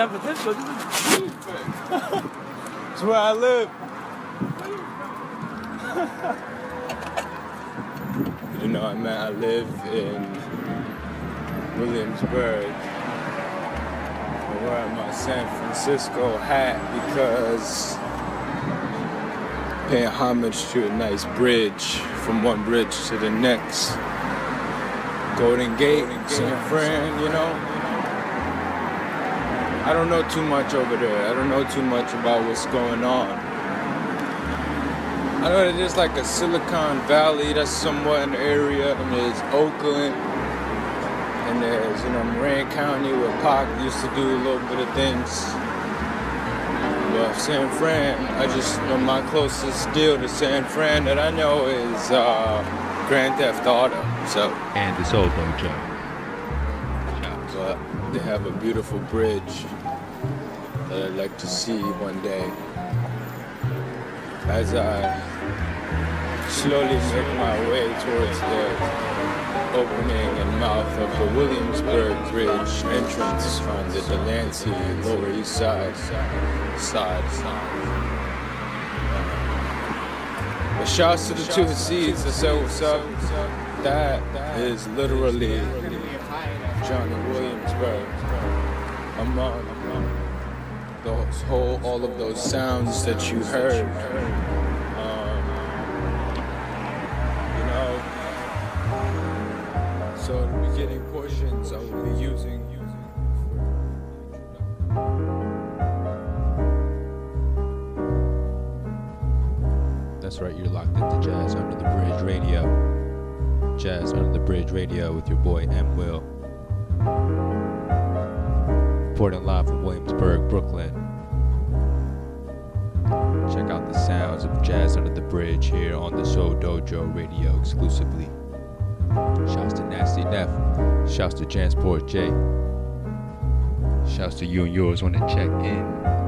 San Francisco. This is It's where I live. you know, I mean, I live in Williamsburg. I wear my San Francisco hat because paying homage to a nice bridge from one bridge to the next. Golden Gate, San Fran, you know. I don't know too much over there. I don't know too much about what's going on. I know that there's like a Silicon Valley that's somewhat an area, and there's Oakland, and there's you know Marin County where Pac used to do a little bit of things. But San Fran, I just know my closest deal to San Fran that I know is uh, Grand Theft Auto. So And the Soul Dojo. but they have a beautiful bridge that I'd like to see one day. As I slowly make my way towards the opening and mouth of the Williamsburg Bridge entrance on the Delancey Lower East Side side. But shouts to the two seeds that said what's up. That is literally Johnny Williamsburg. Among those whole, all of those sounds that you heard. Um, you know, so the beginning portions I will be using. That's right, you're locked into Jazz Under the Bridge Radio. Jazz Under the Bridge Radio with your boy M. Will. Reporting live from Williamsburg, Brooklyn. Check out the sounds of Jazz Under the Bridge here on the Soul Dojo Radio exclusively. Shouts to Nasty Neff. Shouts to Jansport J. Shouts to you and yours when to check in.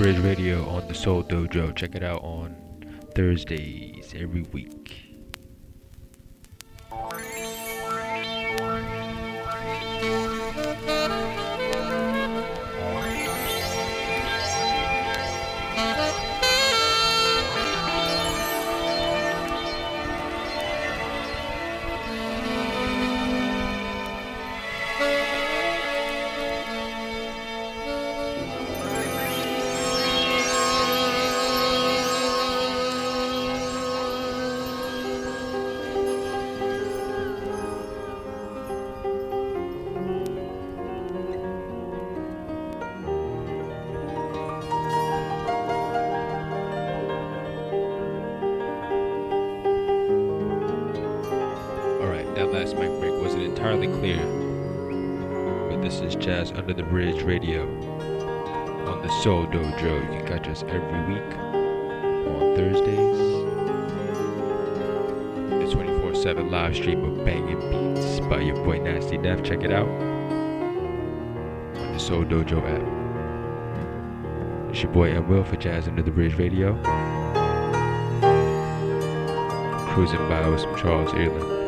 Bridge Radio on the Soul Dojo. Check it out on Thursdays every week. Under the Bridge Radio on the Soul Dojo. You can catch us every week on Thursdays. The 24 7 live stream of Banging Beats by your boy Nasty Def. Check it out on the Soul Dojo app. It's your boy M. Will for Jazz Under the Bridge Radio. Cruising by with some Charles Earland.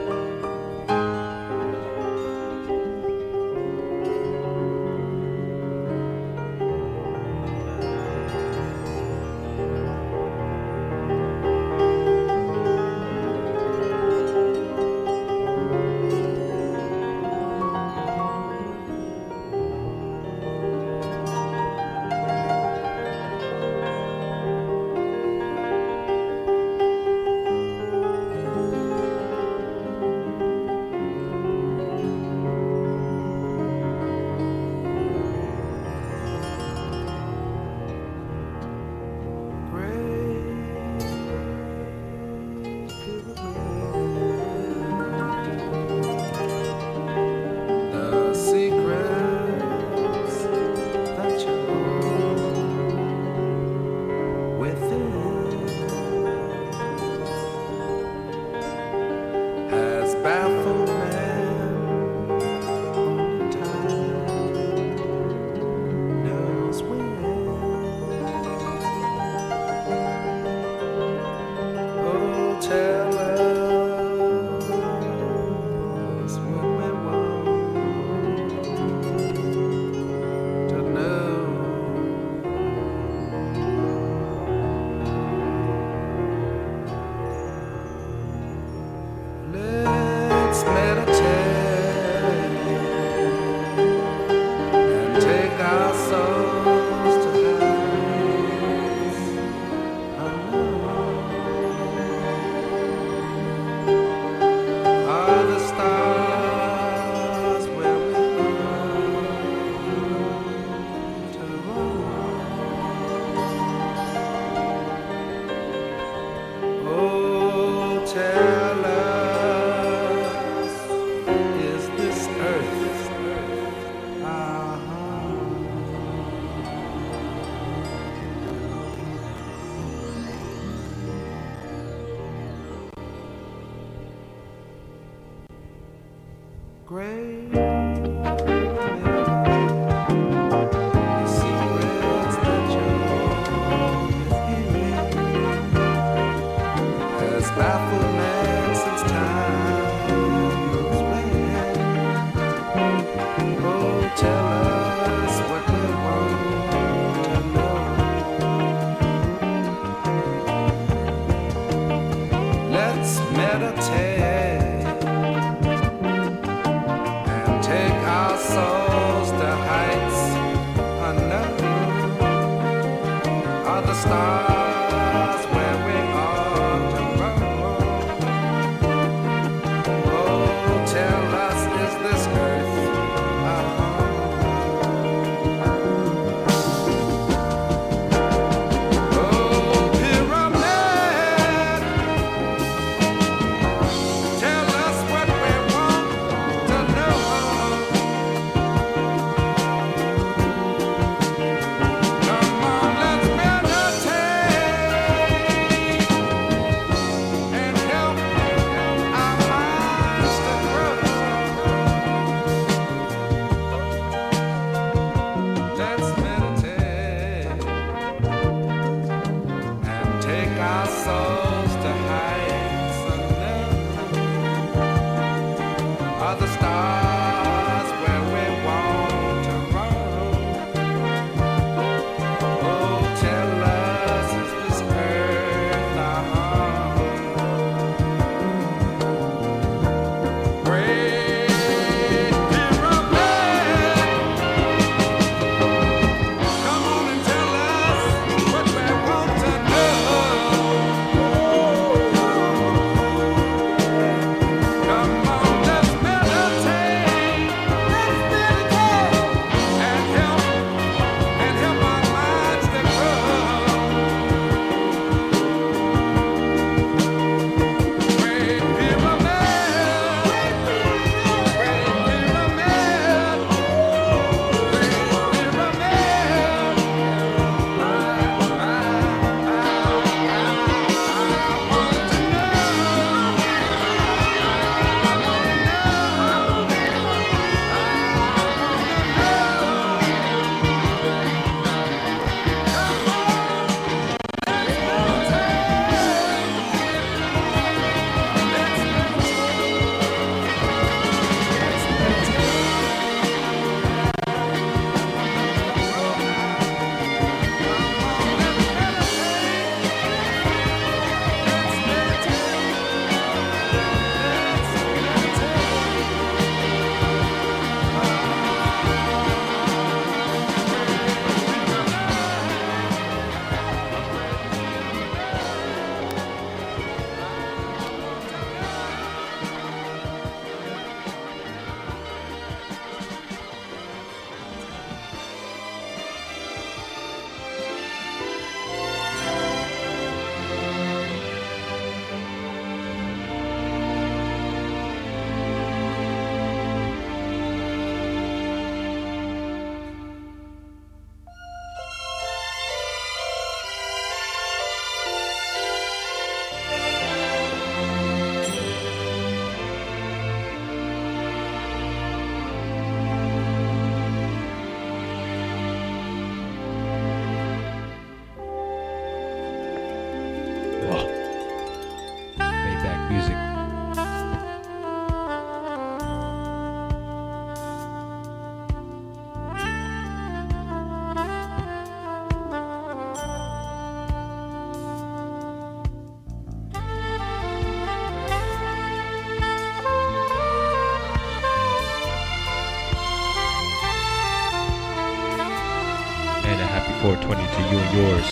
420 to you and yours.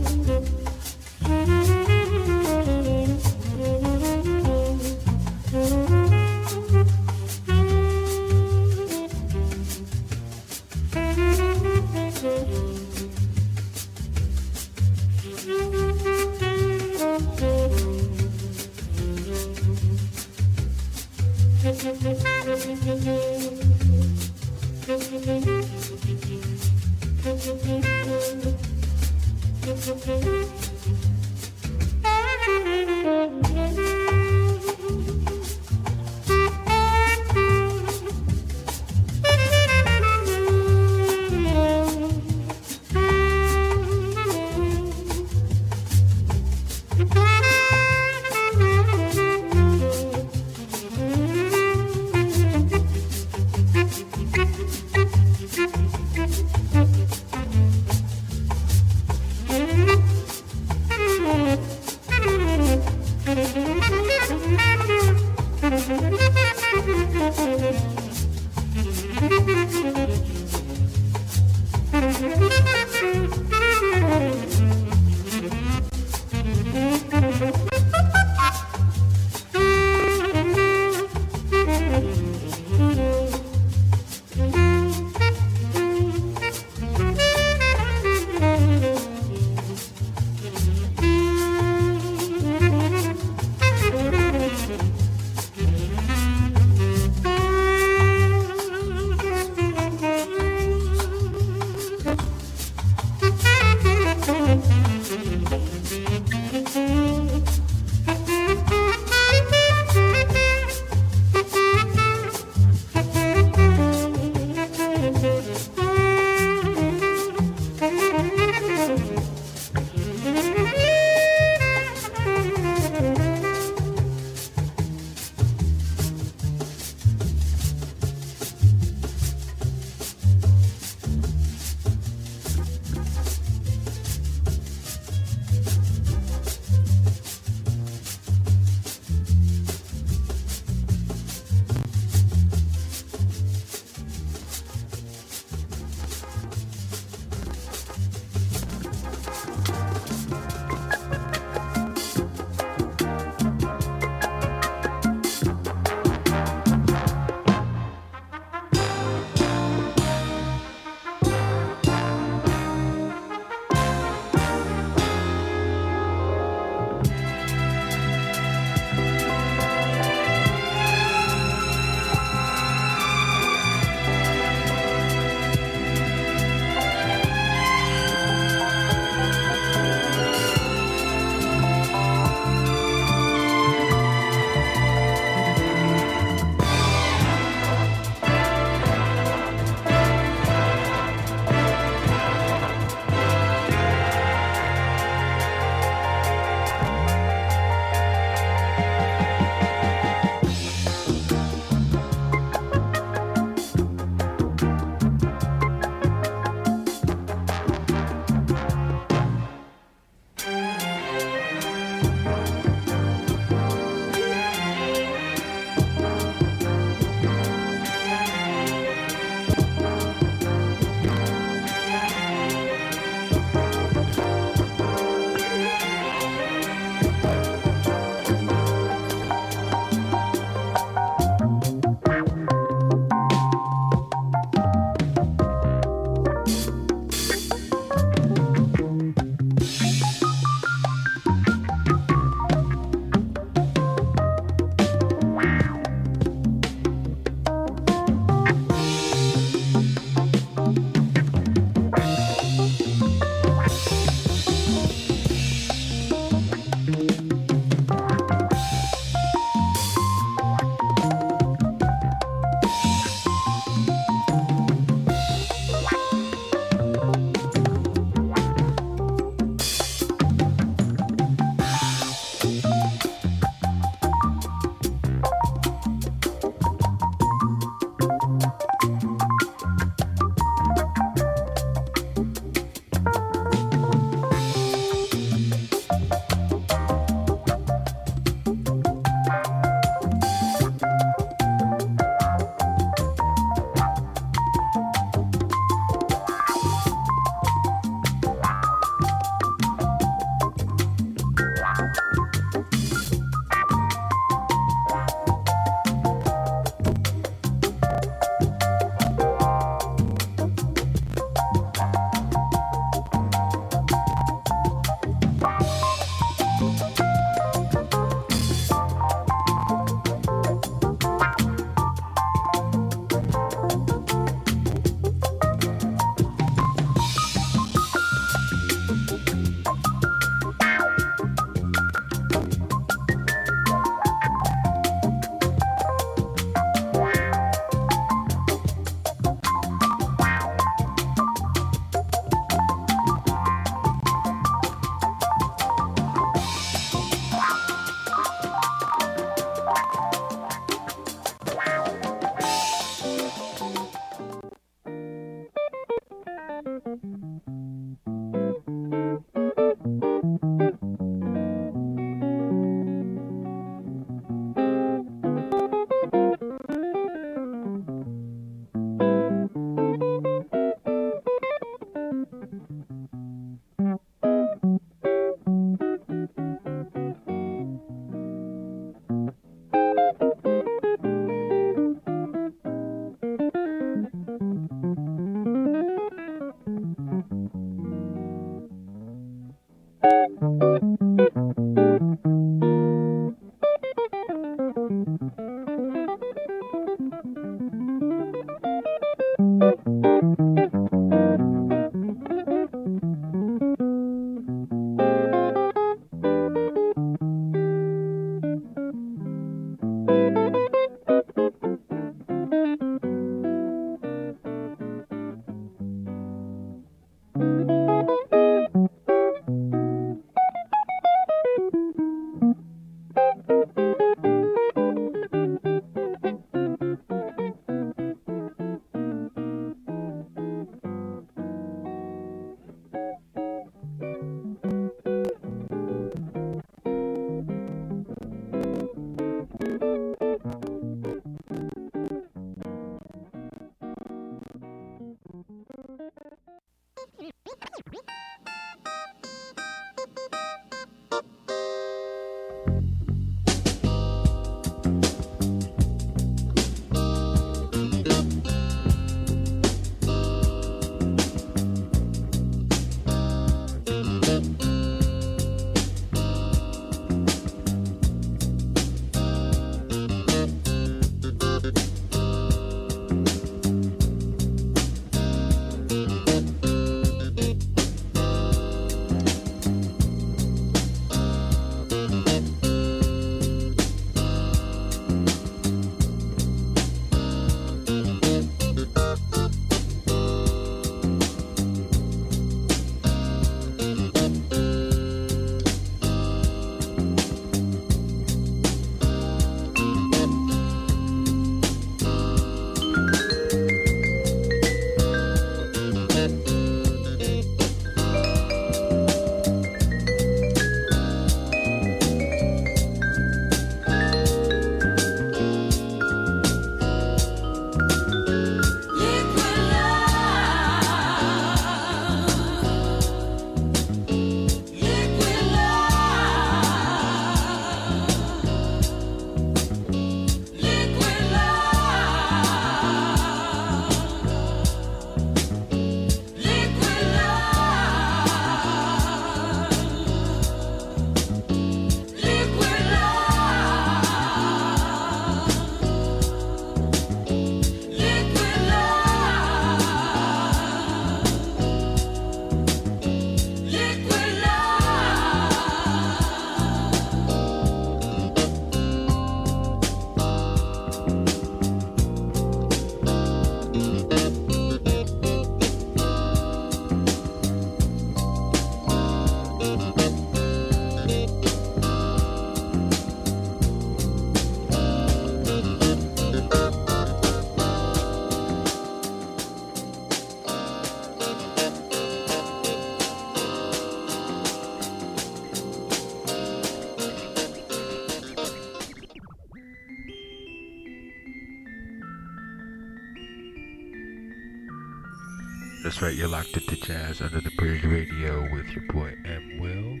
right, you're locked into jazz under the bridge radio with your boy MWill.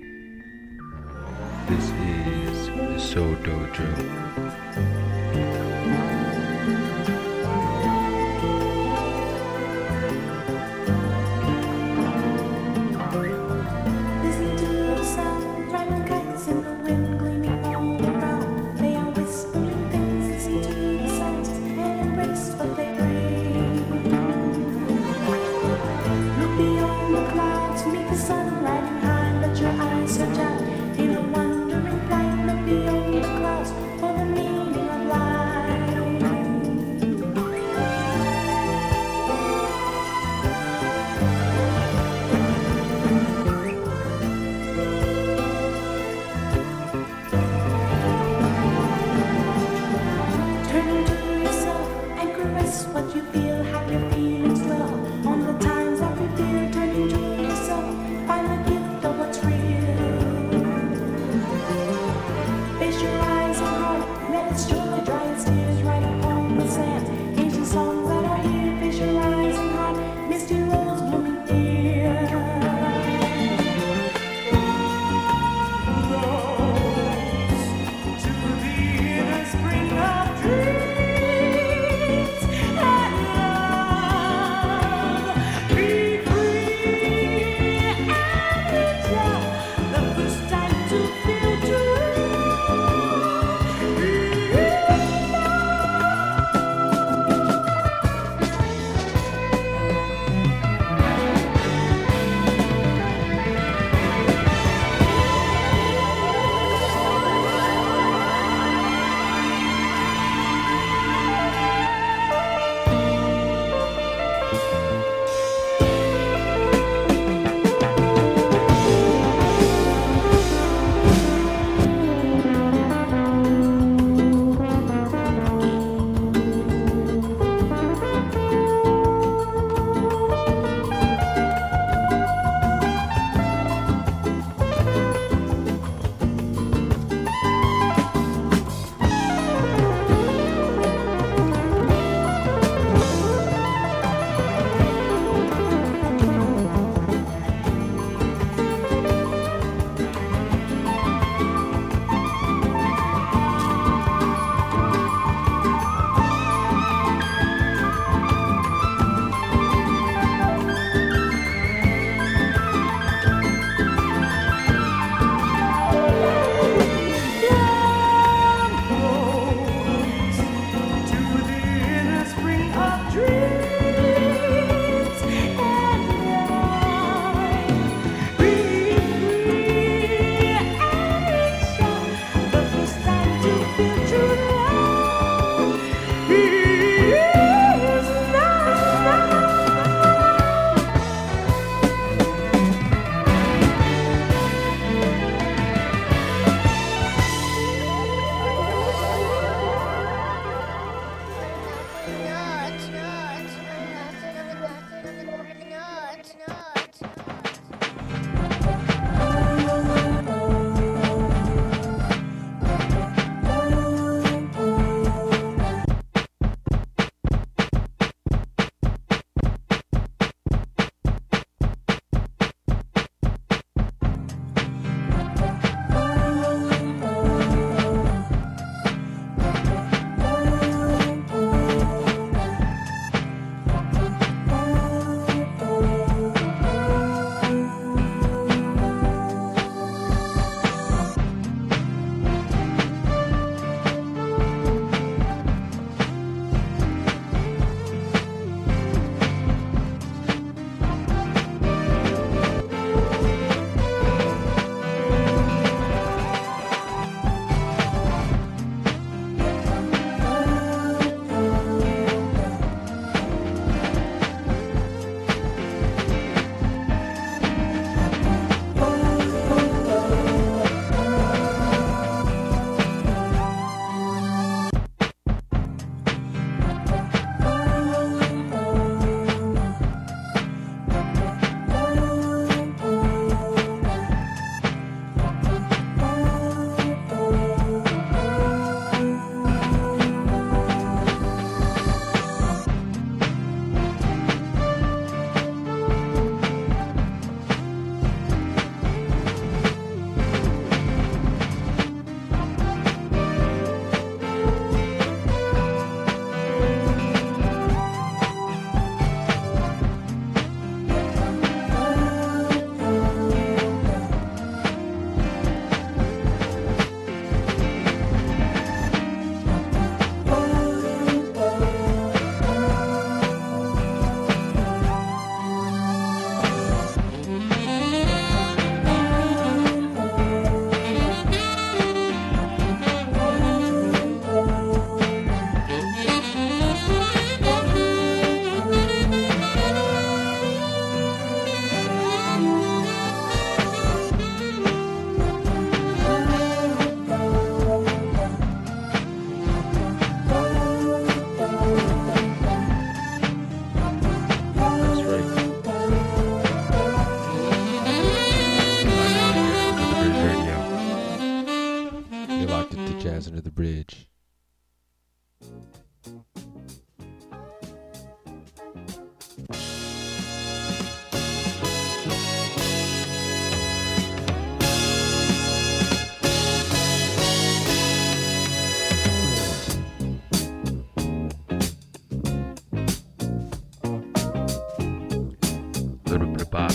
This is the Dojo.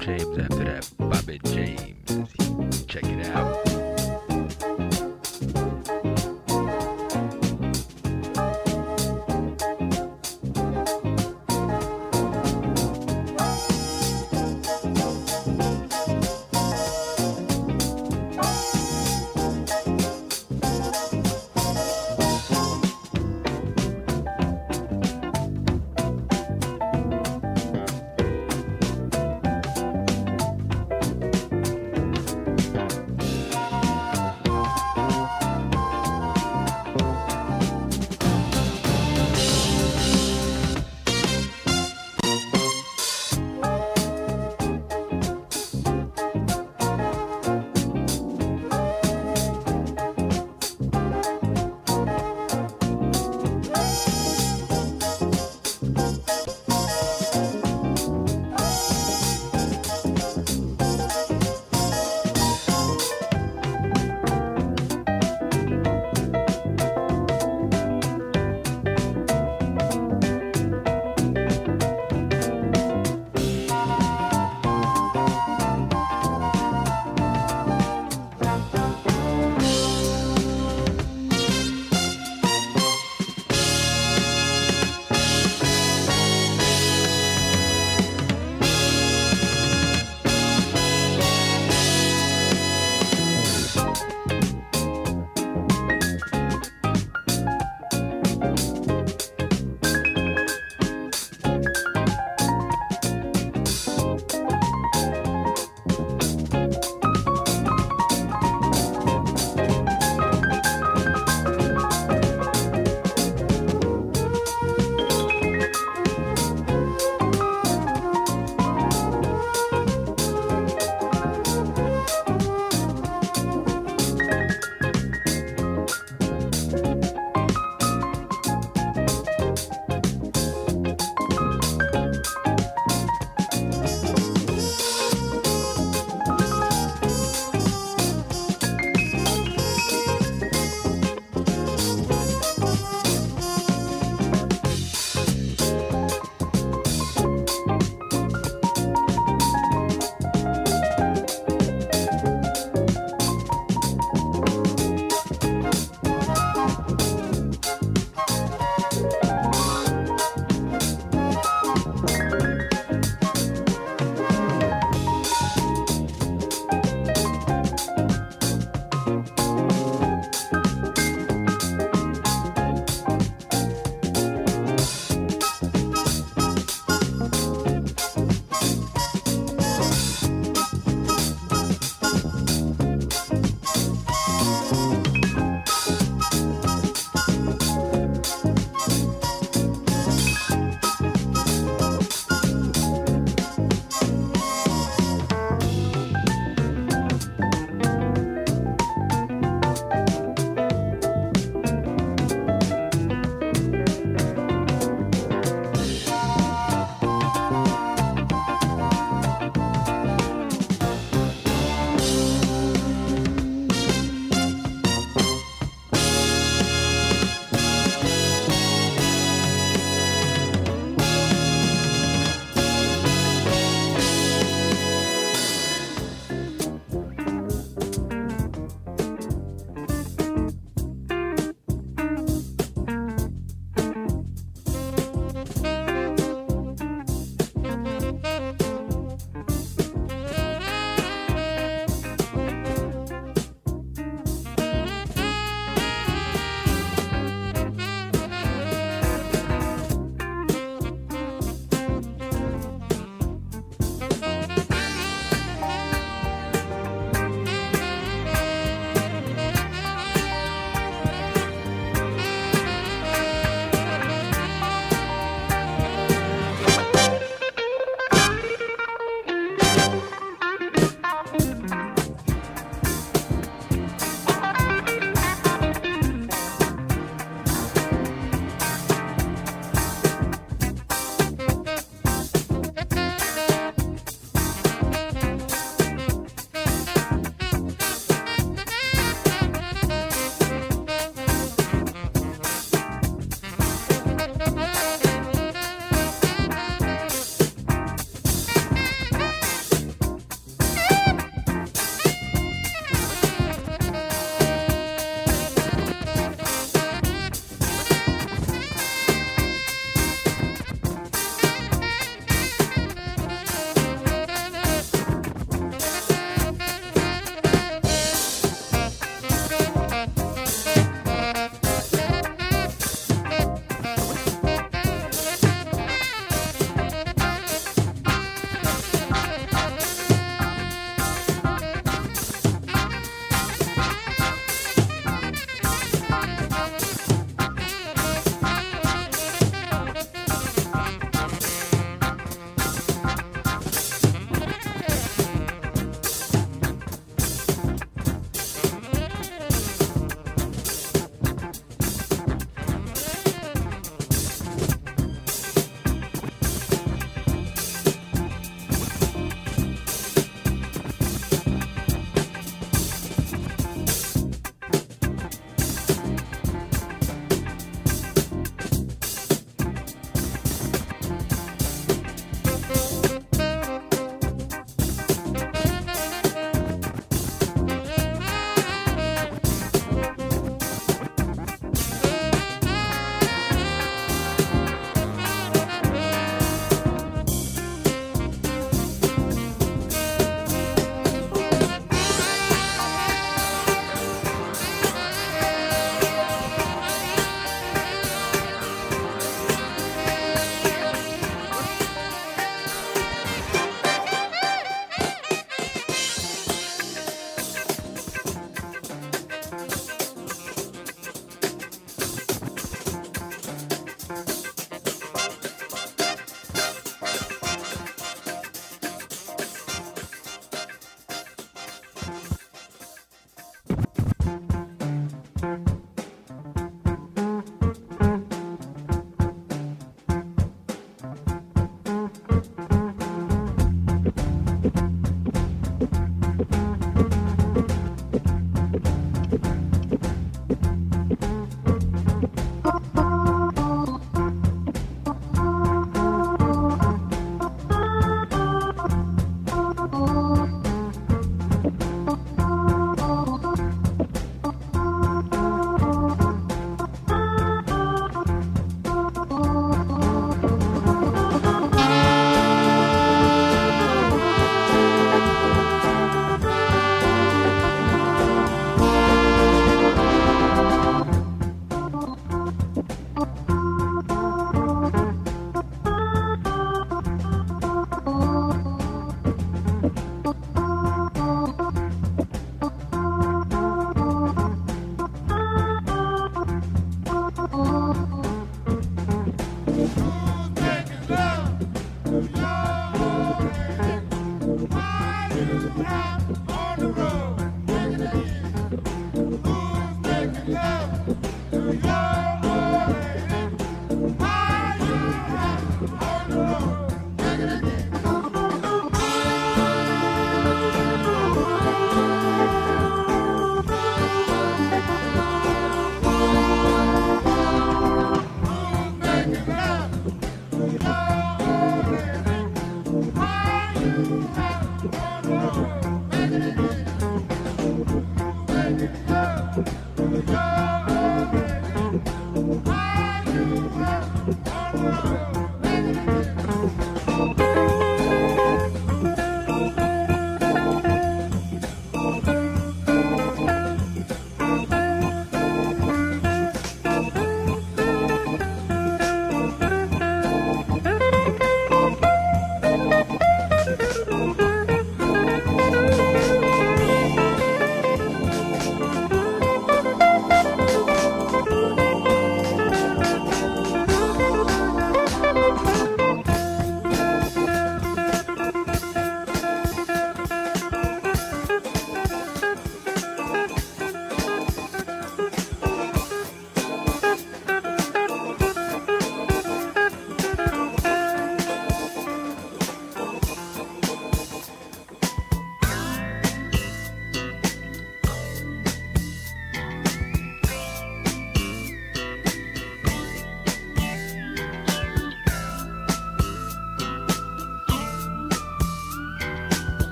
James after that. Bobby James.